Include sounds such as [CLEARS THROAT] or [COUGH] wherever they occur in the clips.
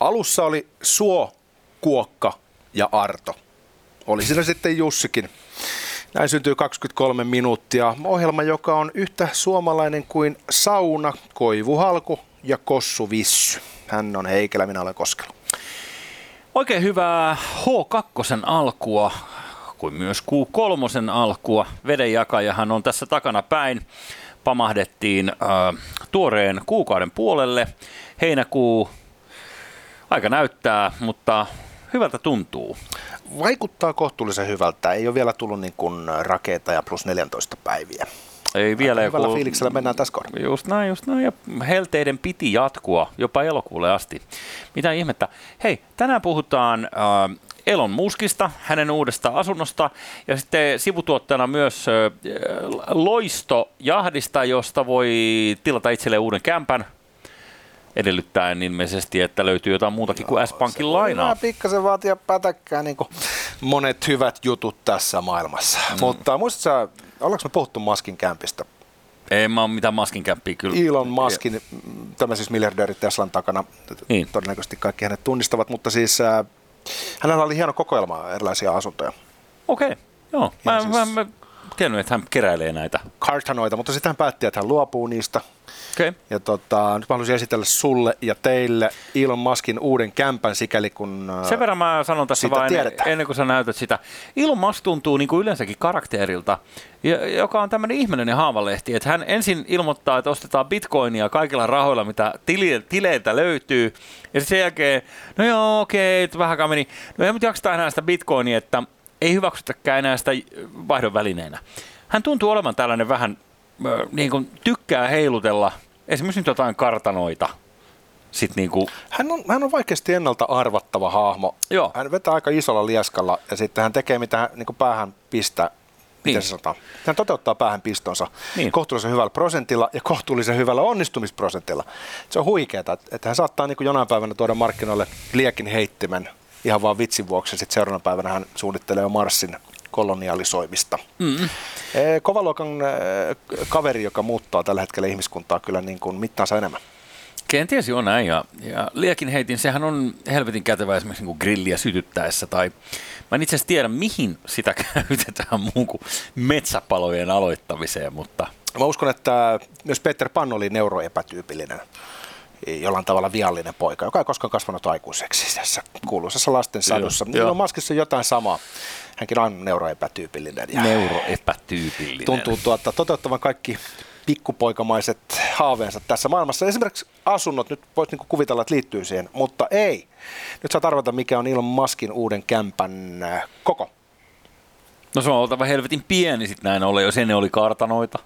Alussa oli Suo, Kuokka ja Arto. Oli siinä sitten Jussikin. Näin syntyy 23 minuuttia. Ohjelma, joka on yhtä suomalainen kuin Sauna, Koivuhalku ja Kossu Vissy. Hän on Heikelä, minä olen Koskelo. Oikein hyvää H2 alkua, kuin myös Q3 alkua. Vedenjakajahan on tässä takana päin. Pamahdettiin äh, tuoreen kuukauden puolelle. Heinäkuu aika näyttää, mutta hyvältä tuntuu. Vaikuttaa kohtuullisen hyvältä. Ei ole vielä tullut niin kuin rakeita ja plus 14 päiviä. Ei vielä Hyvällä joku... fiiliksellä mennään tässä kohdassa. Just näin, just näin. Ja helteiden piti jatkua jopa elokuulle asti. Mitä ihmettä. Hei, tänään puhutaan äh, Elon Muskista, hänen uudesta asunnosta ja sitten sivutuotteena myös äh, loistojahdista, josta voi tilata itselleen uuden kämpän edellyttäen ilmeisesti, että löytyy jotain muutakin kuin S-Pankin lainaa. pikkasen vaatia pätäkkää niin kuin monet hyvät jutut tässä maailmassa. Mm. Mutta muistatko ollaanko me puhuttu Maskin kämpistä? Ei mä ole mitään Maskin kämpiä kyllä. Elon Muskin, tämä siis miljardööri Teslan takana, niin. todennäköisesti kaikki hänet tunnistavat, mutta siis äh, hänellä oli hieno kokoelma erilaisia asuntoja. Okei, okay. joo. Mä, siis... mä, mä tiennyt, että hän keräilee näitä. Kartanoita, mutta sitten hän päätti, että hän luopuu niistä Okay. Ja tota, nyt mä haluaisin esitellä sulle ja teille Elon Muskin uuden kämpän sikäli kun Sen verran mä sanon tässä vain ennen kuin sä näytät sitä. Elon Musk tuntuu niin kuin yleensäkin karakterilta, joka on tämmöinen ihmeellinen haavalehti, että hän ensin ilmoittaa, että ostetaan bitcoinia kaikilla rahoilla, mitä tileiltä löytyy, ja sen jälkeen, no joo, okei, okay, vähän meni, no ei nyt jakseta enää sitä bitcoinia, että ei hyväksytäkään enää sitä vaihdon välineenä. Hän tuntuu olevan tällainen vähän niin kuin tykkää heilutella esimerkiksi nyt jotain kartanoita. Sit niin kuin... hän, on, hän on vaikeasti ennalta arvattava hahmo. Joo. Hän vetää aika isolla lieskalla ja sitten hän tekee mitä niin kuin päähän pistää. Niin. Miten se sanotaan? Hän toteuttaa päähän pistonsa niin. kohtuullisen hyvällä prosentilla ja kohtuullisen hyvällä onnistumisprosentilla. Se on huikeaa, että hän saattaa niin kuin jonain päivänä tuoda markkinoille liekin heittimen ihan vaan vitsin vuoksi. Sitten seuraavana päivänä hän suunnittelee Marsin kolonialisoimista. Mm. Kovaluokan kaveri, joka muuttaa tällä hetkellä ihmiskuntaa kyllä niin kuin mittaansa enemmän. Kenties on näin, ja, ja liekin heitin, sehän on helvetin kätevä esimerkiksi niin grilliä sytyttäessä, tai mä en itse asiassa tiedä, mihin sitä [LAUGHS] käytetään muun kuin metsäpalojen aloittamiseen, mutta... Mä uskon, että myös Peter Pan oli neuroepätyypillinen jollain tavalla viallinen poika, joka ei koskaan kasvanut aikuiseksi tässä kuuluisessa lasten sadussa. Joo, on Maskissa jotain samaa. Hänkin on neuroepätyypillinen. Ja neuroepätyypillinen. Tuntuu tuota, toteuttavan kaikki pikkupoikamaiset haaveensa tässä maailmassa. Esimerkiksi asunnot, nyt voisi niinku kuvitella, että liittyy siihen, mutta ei. Nyt saa arvata, mikä on Elon Muskin uuden kämpän äh, koko. No se on oltava helvetin pieni sitten näin ollen, jos ennen oli kartanoita.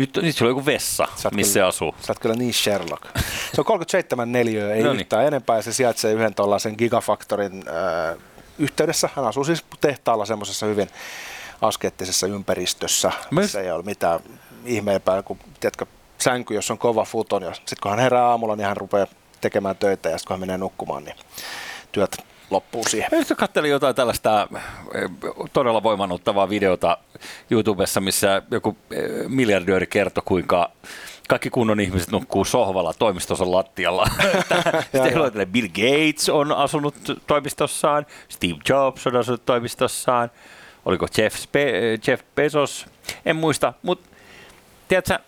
Nyt, nyt se on joku vessa, missä kyllä, se asuu. Sä oot kyllä niin Sherlock. Se on 37 neliöä, ei no niin. yhtään enempää. Se sijaitsee yhden tuollaisen gigafaktorin äh, yhteydessä. Hän asuu siis tehtaalla semmoisessa hyvin askeettisessa ympäristössä, missä ei ole mitään ihmeempää kuin tiedätkö, sänky, jos on kova futon. Ja sitten kun hän herää aamulla, niin hän rupeaa tekemään töitä ja sitten kun hän menee nukkumaan, niin työt loppuu siihen. Mä katselin jotain tällaista eh, todella voimannuttavaa videota YouTubessa, missä joku eh, miljardööri kertoi, kuinka kaikki kunnon ihmiset nukkuu sohvalla toimistossa lattialla. [LAUGHS] Sitten Bill Gates on asunut toimistossaan, Steve Jobs on asunut toimistossaan, oliko Jeff, Spe- Jeff Bezos, en muista, mutta tiedätkö,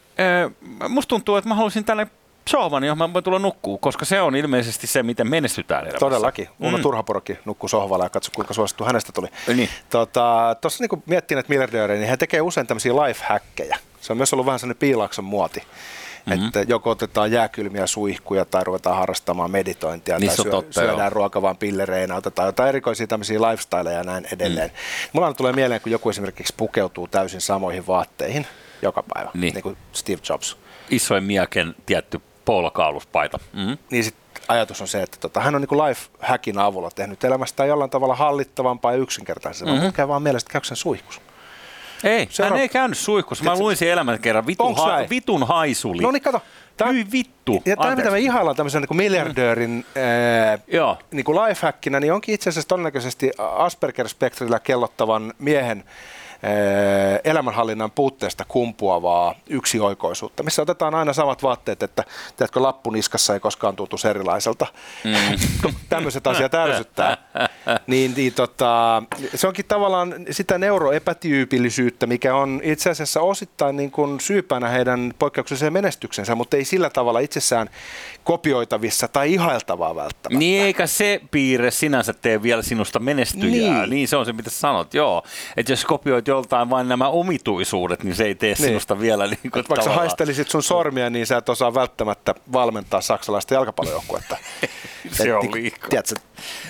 musta tuntuu, että mä haluaisin tälle sohvan, johon mä voin tulla nukkuu, koska se on ilmeisesti se, miten menestytään elämässä. Todellakin. Uno mm. Turhaporokin nukkuu sohvalla ja katso, kuinka suosittu hänestä tuli. Niin. Tuossa tota, niin miettii näitä miljardöörejä, niin he tekee usein tämmöisiä lifehackkejä. Se on myös ollut vähän sellainen piilaakson muoti. Mm-hmm. Että joko otetaan jääkylmiä suihkuja tai ruvetaan harrastamaan meditointia niin tai syö, totta, syödään ruoka vaan pillereinä, otetaan jotain erikoisia tämmöisiä lifestyleja ja näin edelleen. Mm. Mulla tulee mieleen, kun joku esimerkiksi pukeutuu täysin samoihin vaatteihin joka päivä, niin, niin kuin Steve Jobs. Isoin miaken tietty poolokauluspaita. Mm-hmm. Niin sit ajatus on se, että tota, hän on niin life hackin avulla tehnyt elämästä jollain tavalla hallittavampaa ja yksinkertaisempaa. Mm-hmm. Käy vaan mielestä, käykö sen suihkus? Ei, Seura- hän ei käynyt suihkussa. Mä luin sen elämän kerran. Vitun, ha- vitun haisuli. No niin, kato. Tämä, Hyi vittu. Ja tämä, mitä me ihaillaan tämmöisen niin miljardöörin mm. ää, niin lifehackinä, niin onkin itse asiassa todennäköisesti Asperger-spektrillä kellottavan miehen elämänhallinnan puutteesta kumpuavaa yksioikoisuutta, missä otetaan aina samat vaatteet, että tiedätkö, lappu niskassa ei koskaan tuntu erilaiselta. Mm. [LAUGHS] Tämmöiset asiat ärsyttää. niin, niin tota, se onkin tavallaan sitä neuroepätyypillisyyttä, mikä on itse asiassa osittain niin kuin syypänä heidän poikkeukselliseen menestyksensä, mutta ei sillä tavalla itsessään kopioitavissa tai ihailtavaa välttämättä. Niin eikä se piirre sinänsä tee vielä sinusta menestyjää. Niin, niin se on se, mitä sanot, joo. Että jos kopioit joltain vain nämä omituisuudet, niin se ei tee niin. sinusta vielä niin kuin Vaikka sä haistelisit sun sormia, niin sä et osaa välttämättä valmentaa saksalaista jalkapallojoukkuetta. [LAUGHS] se on niinku, liikaa. Tiedätkö,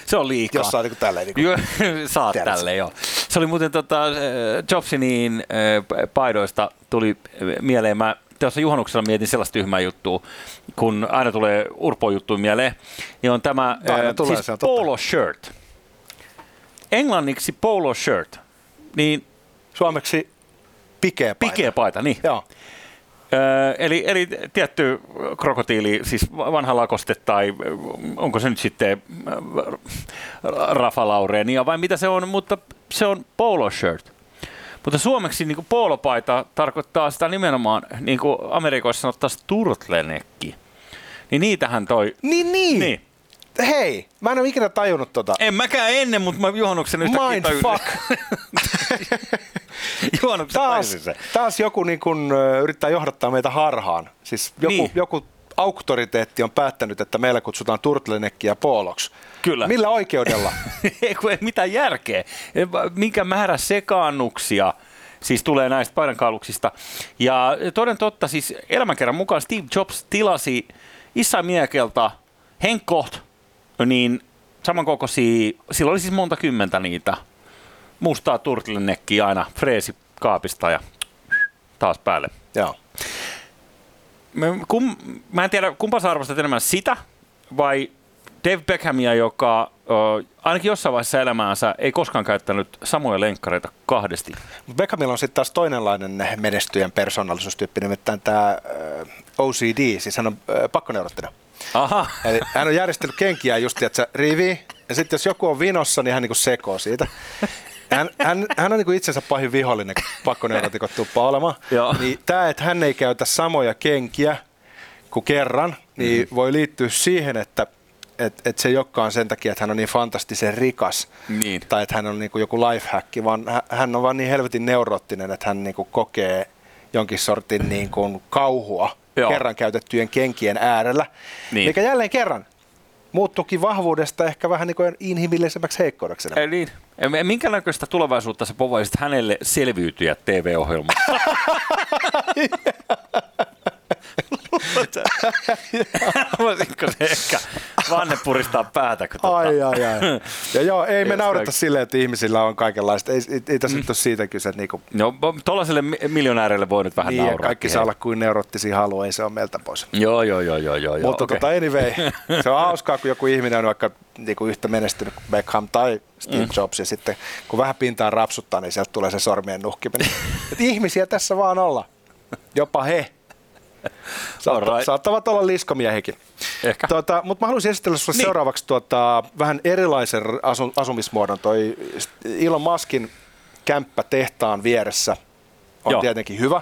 se on liikaa. Jossain niin tälleen. Niin kuin, [LAUGHS] Saat tälleen, joo. Se oli muuten tota, Jobsinin äh, paidoista tuli mieleen, mä tuossa juhannuksella mietin sellaista tyhmää juttua, kun aina tulee urpo juttu mieleen, niin on tämä no, äh, tulee, siis polo shirt. Englanniksi polo shirt, niin... Suomeksi pikeä paita. Pikeä paita, niin. Joo. Öö, eli, eli tietty krokotiili, siis vanha lakoste tai onko se nyt sitten Rafa Laureenia vai mitä se on, mutta se on polo shirt. Mutta suomeksi niin kuin poolopaita tarkoittaa sitä nimenomaan, niin kuin Amerikoissa sanottaisiin turtlenekki. Niin niitähän toi... Niin, niin. niin. Hei, mä en ole ikinä tajunnut tota. En mäkään ennen, mutta mä juhannuksen yhtäkkiä Mind fuck. [LAUGHS] juhannuksen taas, se. taas joku niin kun, yrittää johdattaa meitä harhaan. Siis joku, niin. joku auktoriteetti on päättänyt, että meillä kutsutaan turtlenekkiä pooloksi. Kyllä. Millä oikeudella? [LAUGHS] ei, ei mitään järkeä. Minkä määrä sekaannuksia siis tulee näistä paidankaaluksista. Ja toden totta, siis elämänkerran mukaan Steve Jobs tilasi Issa Miekelta Henkoht, niin samankokoisia, sillä oli siis monta kymmentä niitä, mustaa turtlenekkiä aina freesi kaapista ja taas päälle. Joo. Kum, mä en tiedä, kumpa sä arvostat enemmän sitä vai Dave Beckhamia, joka ö, ainakin jossain vaiheessa elämäänsä ei koskaan käyttänyt samoja lenkkareita kahdesti. Beckhamilla on sitten taas toinenlainen menestyjän persoonallisuustyyppi, nimittäin tämä OCD, siis hän on pakkoneurottinen. Aha. Eli hän on järjestänyt kenkiä just, että rivi, ja sitten jos joku on vinossa, niin hän niin sekoo siitä. Hän, hän, hän on niin kuin itsensä pahin vihollinen, kun pakkoneurotikot tuppaa olemaan. niin tämä, että hän ei käytä samoja kenkiä kuin kerran, niin mm. voi liittyä siihen, että et, et se ei olekaan sen takia, että hän on niin fantastisen rikas niin. tai että hän on niin kuin joku lifehack, vaan hän on vaan niin helvetin neuroottinen, että hän niin kuin kokee jonkin sortin niin kuin kauhua Joo. kerran käytettyjen kenkien äärellä, niin. mikä jälleen kerran muuttukin vahvuudesta ehkä vähän niin kuin inhimillisemmäksi heikkoudeksi. Ei niin. Minkä näköistä tulevaisuutta sä povaisit hänelle selviytyä TV-ohjelmassa? Voisitko se ehkä vanne puristaa päätä? Kun tota... Ai, ai, ai. Ja joo, ei me naurata silleen, että ihmisillä on kaikenlaista. Ei, ei, ei tässä mm. nyt ole siitä kyse. Että niinku... No, tuollaiselle miljonäärille voi nyt vähän niin, nauraa. kaikki saa olla kuin neurottisia haluaa, ei se ole meiltä pois. Joo, joo, joo, joo. joo Mutta okay. tota, anyway, [LAUGHS] se on hauskaa, kun joku ihminen on vaikka niinku yhtä menestynyt kuin Beckham tai Steve mm. Jobs, ja sitten kun vähän pintaan rapsuttaa, niin sieltä tulee se sormien nuhkiminen. [LAUGHS] ihmisiä tässä vaan olla. Jopa he. [LAUGHS] Saatta, right. Saattavat olla liskomiehikin. Ehkä. Tuota, mutta mä haluaisin esitellä sinulle niin. seuraavaksi tuota, vähän erilaisen asu, asumismuodon. Toi Elon Muskin kämppä tehtaan vieressä on Joo. tietenkin hyvä,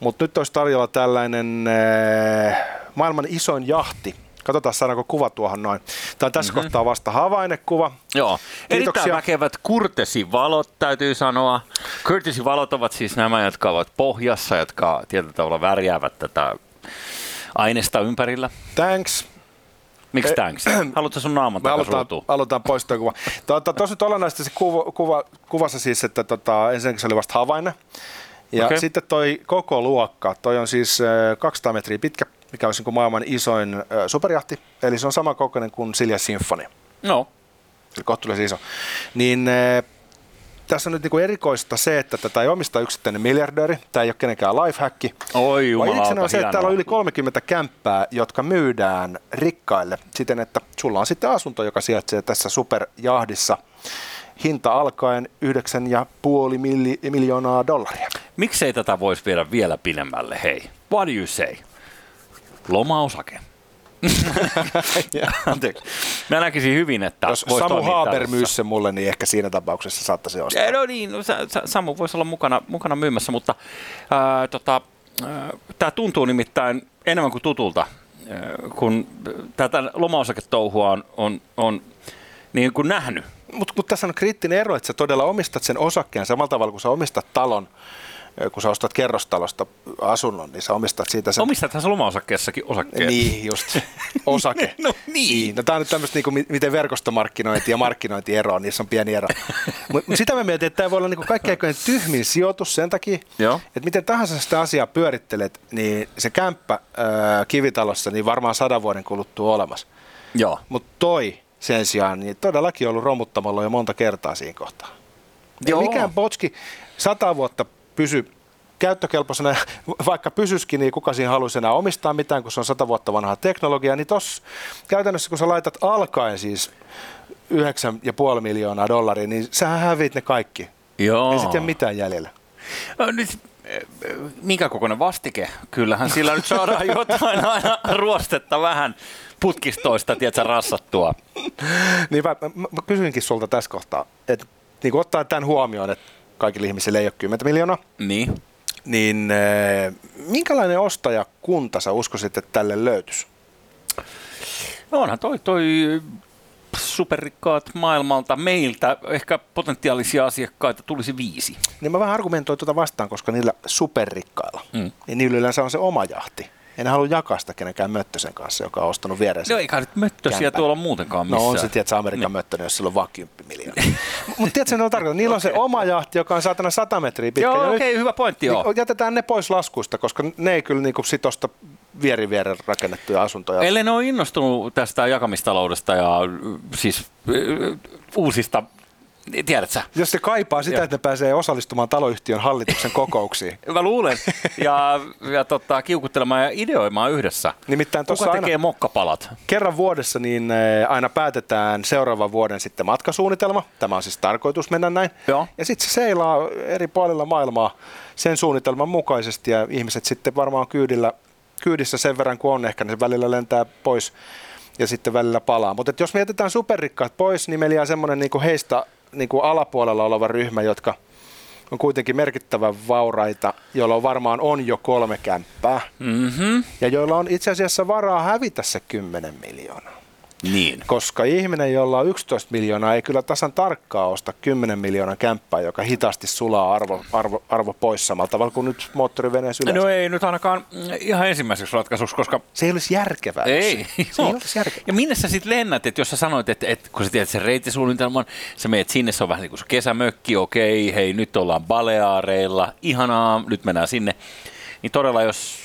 mutta nyt olisi tarjolla tällainen äh, maailman isoin jahti, Katsotaan, saadaanko kuva tuohon noin. Tämä on tässä mm-hmm. kohtaa vasta havainnekuva. Joo, Kiitoksia. erittäin väkevät kurtesivalot täytyy sanoa. Kurtesivalot ovat siis nämä, jotka ovat pohjassa, jotka tietyllä tavalla värjäävät tätä aineesta ympärillä. Thanks. Miksi e- thanks? [CLEARS THROAT] Haluatko sun naaman aloitetaan, aloitetaan poistaa kuva. Tuota, Tosi olennaista se kuva, kuva, kuvassa siis, että tota, ensinnäkin se oli vasta havainne. Ja okay. sitten toi koko luokka, toi on siis 200 metriä pitkä, mikä olisi niin maailman isoin superjahti, eli se on sama kokoinen kuin Silja Symphony. No. Eli kohtuullisen iso. Niin tässä on nyt niin erikoista se, että tätä ei omista yksittäinen miljardööri, tämä ei ole kenenkään lifehacki. Oi jumalauta, on se, että täällä on yli 30 kämppää, jotka myydään rikkaille siten, että sulla on sitten asunto, joka sijaitsee tässä superjahdissa. Hinta alkaen 9,5 miljoonaa dollaria. Miksei tätä voisi viedä vielä pidemmälle, hei? What do you say? Lomaosake. [LAUGHS] Anteeksi. Mä näkisin hyvin, että Jos Samu Haaber myy sen mulle, niin ehkä siinä tapauksessa saattaisi ostaa. No niin, no, Samu voisi olla mukana, mukana myymässä, mutta ää, tota, tämä tuntuu nimittäin enemmän kuin tutulta, kun tätä lomaosaketouhua on, on, on niin kuin nähnyt. Mutta mut tässä on kriittinen ero, että sä todella omistat sen osakkeen samalla tavalla kuin sä omistat talon, kun sä ostat kerrostalosta asunnon, niin sä omistat siitä sen... Omistathan sä loma-osakkeessakin osakkeen. Niin, just. [LAUGHS] Osake. no niin. No tää on nyt tämmöistä, niin miten verkostomarkkinointi ja markkinointi eroaa, niissä on pieni ero. [LAUGHS] Mutta sitä mä mietin, että tämä voi olla niin kaikkein tyhmin sijoitus sen takia, Joo. että miten tahansa sitä asiaa pyörittelet, niin se kämppä ää, kivitalossa, niin varmaan sadan vuoden kuluttua olemassa. Joo. Mutta toi sen sijaan, niin todellakin ollut romuttamalla jo monta kertaa siinä kohtaa. Joo. Ei mikään botski sata vuotta pysy käyttökelpoisena, [LAUGHS] vaikka pysyskin, niin kuka siinä haluaisi enää omistaa mitään, kun se on sata vuotta vanhaa teknologiaa, niin tuossa käytännössä, kun sä laitat alkaen siis 9,5 miljoonaa dollaria, niin sähän hävit ne kaikki. Joo. Ei sitten mitään jäljellä. No, nyt, minkä kokoinen vastike? Kyllähän sillä nyt saadaan [LAUGHS] jotain aina ruostetta vähän putkistoista, tiedätkö, rassattua. niin mä, mä, mä kysyinkin sulta tässä kohtaa, että niin ottaa tämän huomioon, että kaikille ihmisille ei ole 10 miljoonaa. Niin. Niin äh, minkälainen ostajakunta sä uskoisit, että tälle löytyisi? No onhan toi, toi superrikkaat maailmalta meiltä ehkä potentiaalisia asiakkaita tulisi viisi. Niin mä vähän argumentoin tuota vastaan, koska niillä superrikkailla, mm. niin niillä yleensä on se oma jahti. En halua jakaa sitä kenenkään Möttösen kanssa, joka on ostanut vieressä. No eikä nyt Möttösiä kämpän. tuolla muutenkaan missään. No on se, tiedätkö, Amerikan niin. Möttönen, jos sillä on vaan 10 miljoonaa. [LAUGHS] Mutta tiedätkö, ne on tarkoittaa, niillä okay. on se [LAUGHS] oma jahti, joka on saatana 100 metriä pitkä. Joo, okei, okay, hyvä pointti, joo. Niin, jätetään ne pois laskuista, koska ne ei kyllä niinku sitosta vieri vieren rakennettuja asuntoja. Ellei ne on innostunut tästä jakamistaloudesta ja siis uusista Tiedätkö Jos se kaipaa sitä, ja. että ne pääsee osallistumaan taloyhtiön hallituksen kokouksiin. [LAUGHS] Mä luulen. Ja, ja tota, kiukuttelemaan ja ideoimaan yhdessä. Nimittäin Kuka tekee aina, mokkapalat? Kerran vuodessa niin eh, aina päätetään seuraavan vuoden sitten matkasuunnitelma. Tämä on siis tarkoitus mennä näin. Joo. Ja sitten se seilaa eri puolilla maailmaa sen suunnitelman mukaisesti ja ihmiset sitten varmaan kyydillä, kyydissä sen verran kuin on, ehkä ne välillä lentää pois ja sitten välillä palaa. Mutta jos mietitään superrikkaat pois, niin meillä jää semmoinen niin heistä niin kuin alapuolella oleva ryhmä, jotka on kuitenkin merkittävän vauraita, joilla on varmaan on jo kolme kämppää mm-hmm. ja joilla on itse asiassa varaa hävitä se 10 miljoonaa. Niin. Koska ihminen, jolla on 11 miljoonaa, ei kyllä tasan tarkkaa osta 10 miljoonan kämppää, joka hitaasti sulaa arvo, arvo, arvo pois samalla tavalla kuin nyt moottoriveneessä yleensä. No ei nyt ainakaan ihan ensimmäiseksi ratkaisuksi, koska... Se ei olisi järkevää. Ei. Se ei [LAUGHS] olisi järkevää. Ja minne sä sitten lennät, että jos sä sanoit, että, että kun sä tiedät sen reittisuunnitelman, sä meet sinne, se on vähän niin kuin kesämökki, okei, hei nyt ollaan Baleareilla, ihanaa, nyt mennään sinne. Niin todella, jos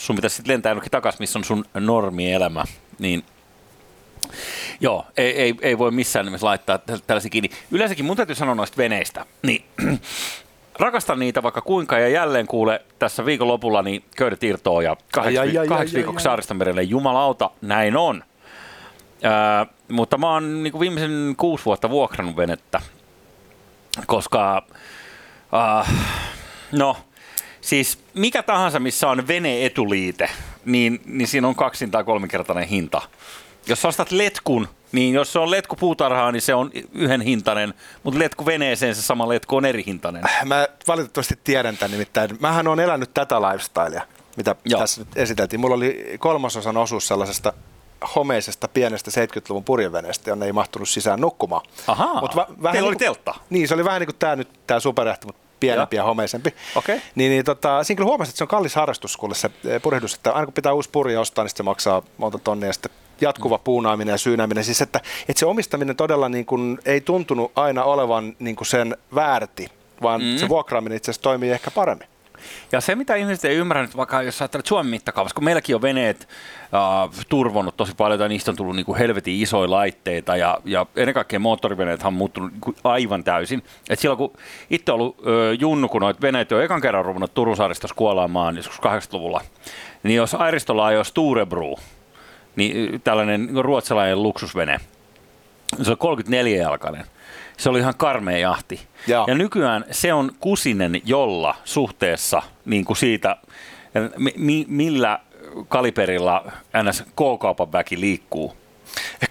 sun pitäisi sitten lentää jonnekin takaisin, missä on sun normielämä, niin Joo, ei, ei, ei voi missään nimessä laittaa tällaisia kiinni. Yleensäkin mun täytyy sanoa noista veneistä, niin [CLEARS THROAT] rakastan niitä vaikka kuinka ja jälleen kuule tässä viikonlopulla niin köydet irtoaa ja kahdeksi, kahdeksi viikoksi saaristomerelle. Jumalauta, näin on. Ää, mutta mä oon niin kuin viimeisen kuusi vuotta vuokrannut venettä, koska äh, no siis mikä tahansa, missä on vene-etuliite, niin, niin siinä on kaksin tai kolminkertainen hinta. Jos ostat letkun, niin jos se on letku puutarhaa, niin se on yhden hintainen, mutta letku veneeseen se sama letku on eri hintainen. Mä valitettavasti tiedän tämän nimittäin. Mähän on elänyt tätä lifestylea, mitä Joo. tässä nyt esiteltiin. Mulla oli kolmasosan osuus sellaisesta homeisesta pienestä 70-luvun purjeveneestä, jonne ei mahtunut sisään nukkumaan. Ahaa, Mut va- vähän Teillä oli niin teltta. Niin, se oli vähän niin kuin tämä nyt, tämä superjahti, mutta pienempi ja, ja homeisempi. Okay. Niin, niin tota, siinä kyllä huomasin, että se on kallis harrastus kuule se eh, purjehdus, että aina kun pitää uusi purje ostaa, niin se maksaa monta tonnia ja sitten jatkuva mm. puunaaminen ja syynääminen. Siis että, että se omistaminen todella niin kuin, ei tuntunut aina olevan niin kuin sen väärti, vaan mm. se vuokraaminen itse asiassa toimii ehkä paremmin. Ja se, mitä ihmiset ei ymmärrä nyt, vaikka jos ajattelet Suomen mittakaavassa, kun meilläkin on veneet äh, turvonnut tosi paljon, tai niistä on tullut niin kuin helvetin isoja laitteita, ja, ja ennen kaikkea moottoriveneet on muuttunut niin kuin aivan täysin. Et silloin kun itse ollut äh, junnu, kun noita veneet jo ekan kerran ruvennut Turun saaristossa kuolaamaan joskus 80-luvulla, niin jos Airistolla ajoi Sturebru, niin tällainen niin ruotsalainen luksusvene, se on 34-jalkainen. Se oli ihan karmea jahti. Ja. ja nykyään se on kusinen jolla suhteessa niin kuin siitä, mi, millä kaliperilla ns. K-kaupan väki liikkuu?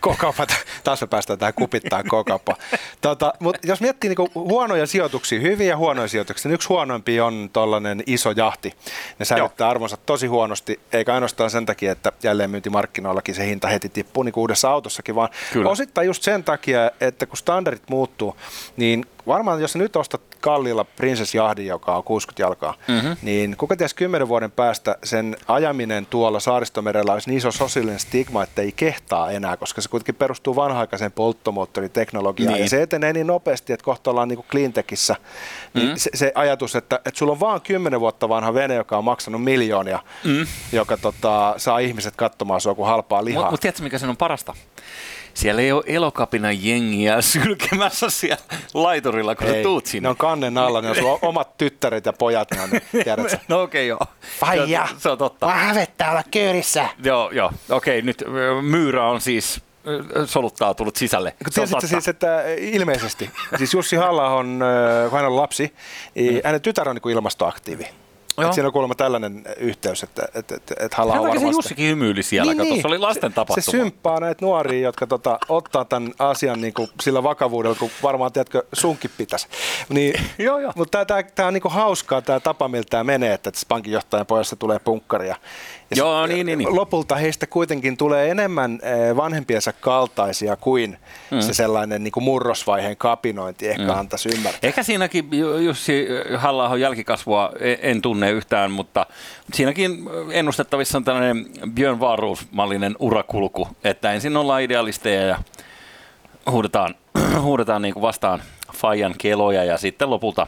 K-kauppa, taas me päästään tähän kupittaan K-kauppa. Tota, mutta jos miettii niinku huonoja sijoituksia, hyviä ja huonoja sijoituksia, niin yksi huonoimpi on tuollainen iso jahti. Ne säilyttää Joo. arvonsa tosi huonosti, eikä ainoastaan sen takia, että jälleenmyyntimarkkinoillakin se hinta heti tippuu niin kuin uudessa autossakin, vaan Kyllä. osittain just sen takia, että kun standardit muuttuu, niin varmaan jos nyt ostat kalliilla Princess Jahdin, joka on 60 jalkaa, mm-hmm. niin kuka ties kymmenen vuoden päästä sen ajaminen tuolla saaristomerellä olisi niin iso sosiaalinen stigma, että ei kehtaa enää, koska se kuitenkin perustuu vanha-aikaiseen polttomoottoriteknologiaan niin. ja se etenee niin nopeasti, että kohta ollaan niin cleantechissä. Niin mm-hmm. se, se, ajatus, että, että sulla on vaan kymmenen vuotta vanha vene, joka on maksanut miljoonia, mm-hmm. joka tota, saa ihmiset katsomaan sua kuin halpaa lihaa. Mutta mut tiedätkö, mikä sen on parasta? Siellä ei ole elokapinan jengiä [LAUGHS] sylkemässä siellä laiturilla, kun ei, tuut sinne. Ne on kannen alla, ne on sulla omat tyttäret ja pojat, ne on, tiedätkö? [LAUGHS] no okei, okay, joo. Faija, se, se on totta. Mä hävettää olla köyrissä. Joo, joo. Okei, okay, nyt myyrä on siis soluttaa tullut sisälle. Tiesitkö siis, että ilmeisesti, siis Jussi halla on, kun hän on lapsi, niin mm. hänen tytär on niin kuin Et siinä on kuulemma tällainen yhteys, että, että, että, että halla on varmasti... se Jussikin hymyili siellä, niin, niin. se oli lasten tapahtuma. Se, se symppaa näitä nuoria, jotka tota, ottaa tämän asian niin kuin sillä vakavuudella, kun varmaan, tiedätkö, sunkin pitäisi. Niin, [LAUGHS] joo, joo. Mutta tämä on niin kuin hauskaa tämä tapa, miltä tämä menee, että pankinjohtajan pojassa tulee punkkaria. Ja Joo, niin, niin, niin. Lopulta heistä kuitenkin tulee enemmän eh, vanhempiensa kaltaisia kuin mm. se sellainen niin kuin murrosvaiheen kapinointi ehkä mm. antaisi ymmärtää. Ehkä siinäkin Jussi halla jälkikasvua e- en tunne yhtään, mutta siinäkin ennustettavissa on tällainen Björn Wahlroos-mallinen urakulku, että ensin ollaan idealisteja ja huudetaan, [CLEARS THROAT] huudetaan niin kuin vastaan Fajan keloja ja sitten lopulta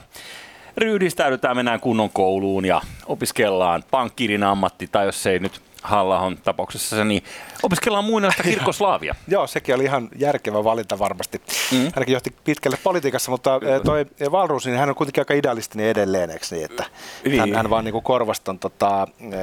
ryhdistäydytään, mennään kunnon kouluun ja opiskellaan pankkirin ammatti, tai jos ei nyt halla tapauksessa se, niin opiskellaan muinaista kirkkoslaavia. Joo, sekin oli ihan järkevä valinta varmasti. Mm. Hänkin johti pitkälle politiikassa, mutta eh, toi Valruus, niin hän on kuitenkin aika idealistinen edelleen, eikö niin? Että niin. Hän, hän vaan niin korvaston tota, e,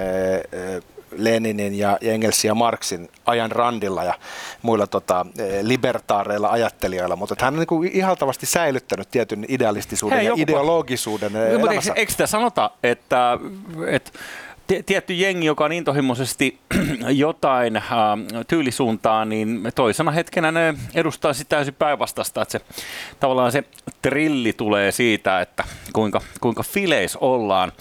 e, Leninin ja Engelsin ja Marxin ajan randilla ja muilla tota, eh, libertaareilla ajattelijoilla, mutta hän on niin ihaltavasti säilyttänyt tietyn idealistisuuden Hei, ja ideologisuuden eh, elämässä. Eikö sitä sanota, että, että tietty jengi, joka on intohimoisesti [CLEARS THROAT] jotain äh, tyylisuuntaan, niin toisena hetkenä ne edustaa sitä täysin päinvastaista, että se tavallaan se trilli tulee siitä, että kuinka, kuinka fileis ollaan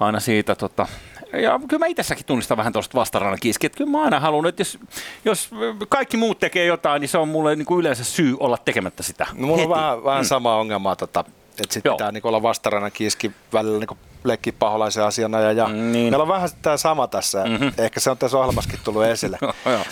aina siitä tota, ja kyllä mä itsessäkin tunnistan vähän tuosta vastarannan kiski, että kyllä mä aina haluan, että jos, jos kaikki muut tekee jotain, niin se on mulle niin kuin yleensä syy olla tekemättä sitä. No mulla heti. on vähän, vähän mm. sama ongelma, tota, että sitten pitää niin olla vastarannan kiski välillä niin leikkiä paholaisen asiana. Ja, ja mm, niin. Meillä on vähän tämä sama tässä, mm-hmm. ehkä se on tässä ohjelmassakin tullut [LAUGHS] esille.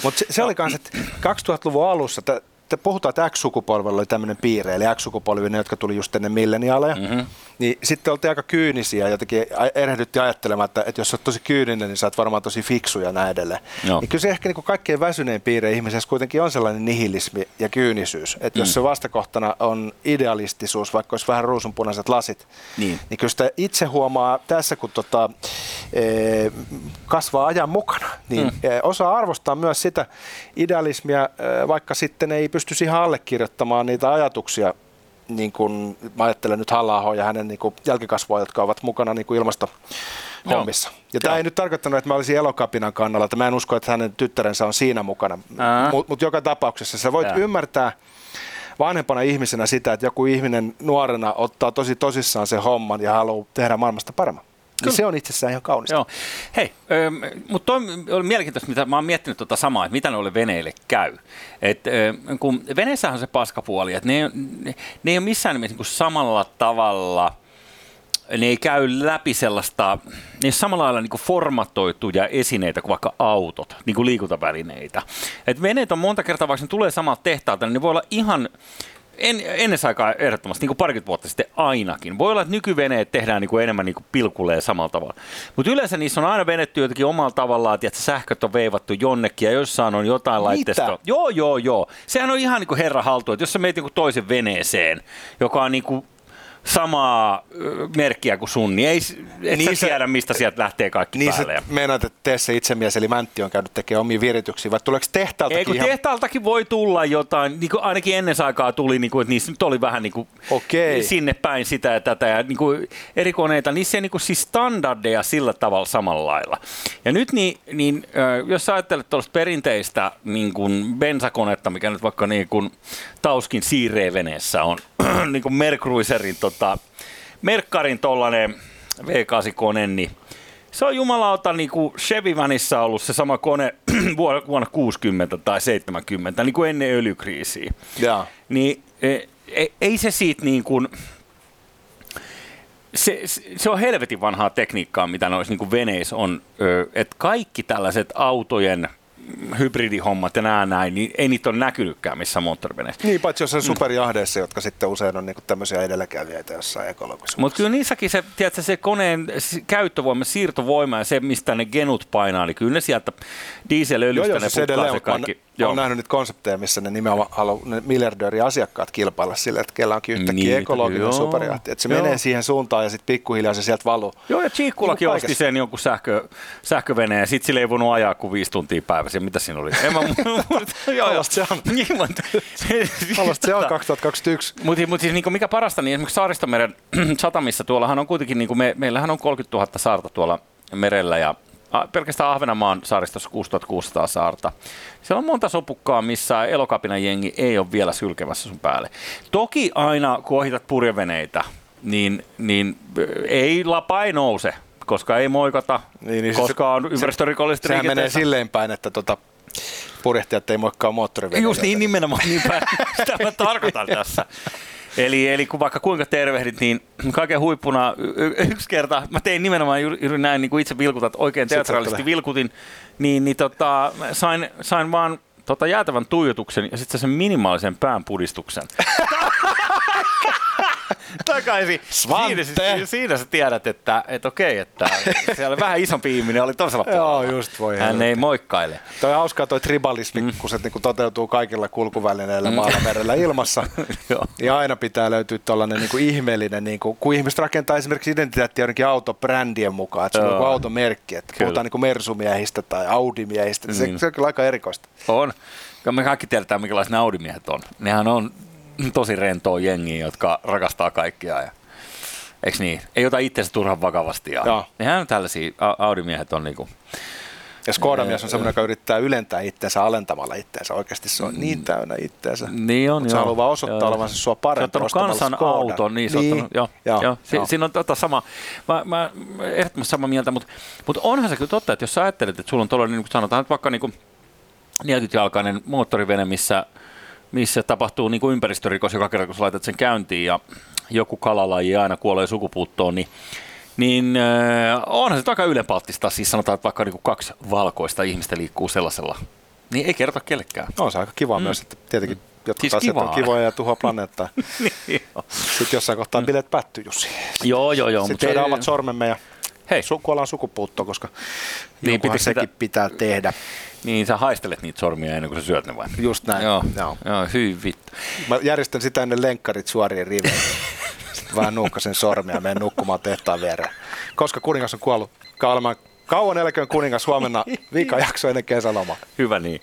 Mutta se, se oli myös, että 2000-luvun alussa, te puhutaan, että X-sukupolvella oli tämmöinen piirre, eli X-sukupolvi, ne, jotka tuli just ennen milleniaaleja, mm-hmm. niin sitten oltiin aika kyynisiä, jotenkin erehdytti ajattelemaan, että, että jos olet tosi kyyninen, niin sä oot varmaan tosi fiksu ja näin edelleen. Joo. Niin kyllä se ehkä niin kuin kaikkein väsyneen piirre ihmisessä kuitenkin on sellainen nihilismi ja kyynisyys, että mm. jos se vastakohtana on idealistisuus, vaikka olisi vähän ruusunpunaiset lasit, niin, niin kyllä sitä itse huomaa tässä, kun tota, e, kasvaa ajan mukana, niin mm. E, osaa arvostaa myös sitä idealismia, e, vaikka sitten ei pystyisi ihan allekirjoittamaan niitä ajatuksia, niin kuin mä ajattelen nyt halla ja hänen niin kuin jälkikasvua, jotka ovat mukana niin kuin ilmastohommissa. Joo. Ja tämä ei nyt tarkoittanut, että mä olisin elokapinan kannalla, että mä en usko, että hänen tyttärensä on siinä mukana. Mutta mut joka tapauksessa sä voit Jaa. ymmärtää vanhempana ihmisenä sitä, että joku ihminen nuorena ottaa tosi tosissaan sen homman ja haluaa tehdä maailmasta paremman. Niin se on itsessään ihan kaunista. Joo. Hei, mutta oli mielenkiintoista, mitä mä oon miettinyt tuota samaa, että mitä noille veneille käy. Et, kun veneessähän on se paskapuoli, että ne, ne, ne ei ole missään nimessä niin samalla tavalla – ne ei käy läpi sellaista, ne samalla lailla niin formatoituja esineitä kuin vaikka autot, niin kuin liikuntavälineitä. Et veneet on monta kertaa, vaikka ne tulee samalta tehtaalta, niin ne voi olla ihan en, ennen aikaa ehdottomasti, niin kuin parikymmentä vuotta sitten ainakin. Voi olla, että nykyveneet tehdään niin kuin enemmän niin kuin pilkulee samalla tavalla. Mutta yleensä niissä on aina venetty jotenkin omalla tavallaan, että sähköt on veivattu jonnekin ja jossain on jotain laitteistoa. Joo, joo, joo. Sehän on ihan niin kuin herra haltu, että jos sä meet niin kuin toisen veneeseen, joka on niin kuin samaa merkkiä kuin sun, niin ei et niin sä tiedä, mistä sieltä lähtee kaikki niin päälle. Niin meinaat, että tee se itsemies, eli Mäntti on käynyt tekemään omia virityksiä, vai tuleeko tehtaaltakin Ei, kun ihan... tehtaaltakin voi tulla jotain, niin kuin ainakin ennen aikaa tuli, niin kuin, että niissä nyt oli vähän niin kuin Okei. sinne päin sitä ja tätä, ja niin kuin eri koneita, niissä ei niin kuin siis standardeja sillä tavalla samalla lailla. Ja nyt niin, niin jos sä ajattelet tuollaista perinteistä niin kuin bensakonetta, mikä nyt vaikka niin kuin Tauskin siirreveneessä on, [CLEARS THROAT] niin kuin Mercruiserin tota, Merkkarin tollanen V8-kone, niin se on jumalauta niin kuin Chevy Vanissa ollut se sama kone [CLEARS THROAT] vuonna 60 tai 70, niin kuin ennen öljykriisiä. Ja. Niin ei, e, ei se siitä niin kuin, se, se on helvetin vanhaa tekniikkaa, mitä noissa niin veneissä on, että kaikki tällaiset autojen hybridihommat ja nämä näin, niin ei niitä ole näkynytkään missään moottoriveneessä. Niin, paitsi jossain superjahdeissa, jotka sitten usein on niinku tämmöisiä edelläkävijöitä jossain ekologisessa. Mutta kyllä niissäkin se, tiedätkö, se koneen käyttövoima, siirtovoima ja se, mistä ne genut painaa, niin kyllä ne sieltä dieselöljystä joo, ne siis edelleen, se kaikki. Mä, Joo. Olen nähnyt niitä konsepteja, missä ne nimenomaan haluaa ne miljardööri asiakkaat kilpailla sille, että kellä onkin yhtäkkiä niin, ekologinen joo, superjahti. Että se joo. menee siihen suuntaan ja sitten pikkuhiljaa se sieltä valuu. Joo, ja Chiikkulakin niin osti sen jonkun sähkö, sähköveneen ja sitten sille ei voinut ajaa kuin viisi tuntia päivässä. Mitä siinä oli? [LAUGHS] En mä, joo, se on. Niin, se on 2021. Mutta mut siis niin mikä parasta, niin esimerkiksi Saaristomeren [CLEARS THROAT] satamissa tuollahan on kuitenkin, niin me, meillähän on 30 000 saarta tuolla merellä ja pelkästään Ahvenanmaan saaristossa 6600 saarta. Siellä on monta sopukkaa, missä elokapinan jengi ei ole vielä sylkemässä sun päälle. Toki aina, kun ohitat purjeveneitä, niin, niin ei lapa ei nouse, koska ei moikata, niin, niin koska se, on ympäristörikolliset Sehän menee silleen päin, että tota, purjehtijat ei moikkaa moottoriveneitä. Just niin, nimenomaan niin päin. [LAUGHS] [LAUGHS] Sitä mä tarkoitan tässä. Eli, eli kun vaikka kuinka tervehdit, niin kaiken huippuna y- yksi kerta, mä tein nimenomaan juuri näin, niin kuin itse vilkutat, oikein teatraalisesti vilkutin, niin, niin tota, sain, sain vaan tota jäätävän tuijotuksen ja sitten sen minimaalisen päänpudistuksen. [LAUGHS] [LAUGHS] takaisin. Svante. Siinä, siinä sä tiedät, että, että okei, että siellä vähän isompi ihminen oli toisella puolella. Joo, just voi. Hän ei moikkaile. Toi on hauskaa toi tribalismi, mm. kun se niin kun toteutuu kaikilla kulkuvälineillä mm. maalla, merellä, ilmassa. [LAUGHS] ja aina pitää löytyä tällainen niin ihmeellinen, niin kuin, kun ihmiset rakentaa esimerkiksi identiteettiä jonnekin autobrändien mukaan, että se on joku automerkki, että kyllä. puhutaan niin Mersumiehistä tai Audimiehistä, mm. se, se on kyllä aika erikoista. On. Me kaikki tiedetään, minkälaiset ne Audimiehet on. Nehän on tosi rentoa jengiä, jotka rakastaa kaikkia. Ja, eikö niin? Ei ota itseänsä turhan vakavasti. Ja Joo. Nehän on tällaisia, Audi-miehet on niinku... Ja Skoda-mies on semmoinen, joka yrittää ylentää itseensä alentamalla itseensä. Oikeasti se on niin täynnä itseensä. Niin on, Mutta se haluaa vaan osoittaa olevansa sua parempi. Se on kansan auton, niin se niin. Ottanut, joo, joo, joo. Si- joo. Siinä on tota sama, mä, mä ehdottomasti samaa mieltä, mutta, mutta onhan se kyllä totta, että jos sä ajattelet, että sulla on tuollainen, niin kuin sanotaan että vaikka niin kuin 40-jalkainen moottorivene, missä missä tapahtuu niin kuin ympäristörikos joka kerta, kun sä laitat sen käyntiin ja joku kalalaji aina kuolee sukupuuttoon, niin niin äh, onhan se aika ylenpalttista, siis sanotaan, että vaikka niin kuin kaksi valkoista ihmistä liikkuu sellaisella, niin ei kerta kellekään. No, on se aika kiva mm. myös, että tietenkin jotkut siis asiat kivaa. on kivoja ja tuhoa planeettaa. [LAUGHS] niin, Sitten jossain kohtaa bileet päättyy, Jussi. Joo, joo, joo. Sitten syödään ei... omat sormemme ja Hei. Su- kuollaan sukupuuttoon, koska niin, sekin sitä... pitää tehdä. Niin, sä haistelet niitä sormia ennen kuin sä syöt ne vai? Just näin. Joo, joo. joo hyvin vittu. Mä järjestän sitä ennen lenkkarit suorien riveen. Sitten [LAUGHS] vähän nuukkasen sormia ja menen nukkumaan tehtaan viereen. Koska kuningas on kuollut. Kauan, kauan eläköön kuningas huomenna [LAUGHS] viikon jakso ennen kesälomaa. Hyvä niin.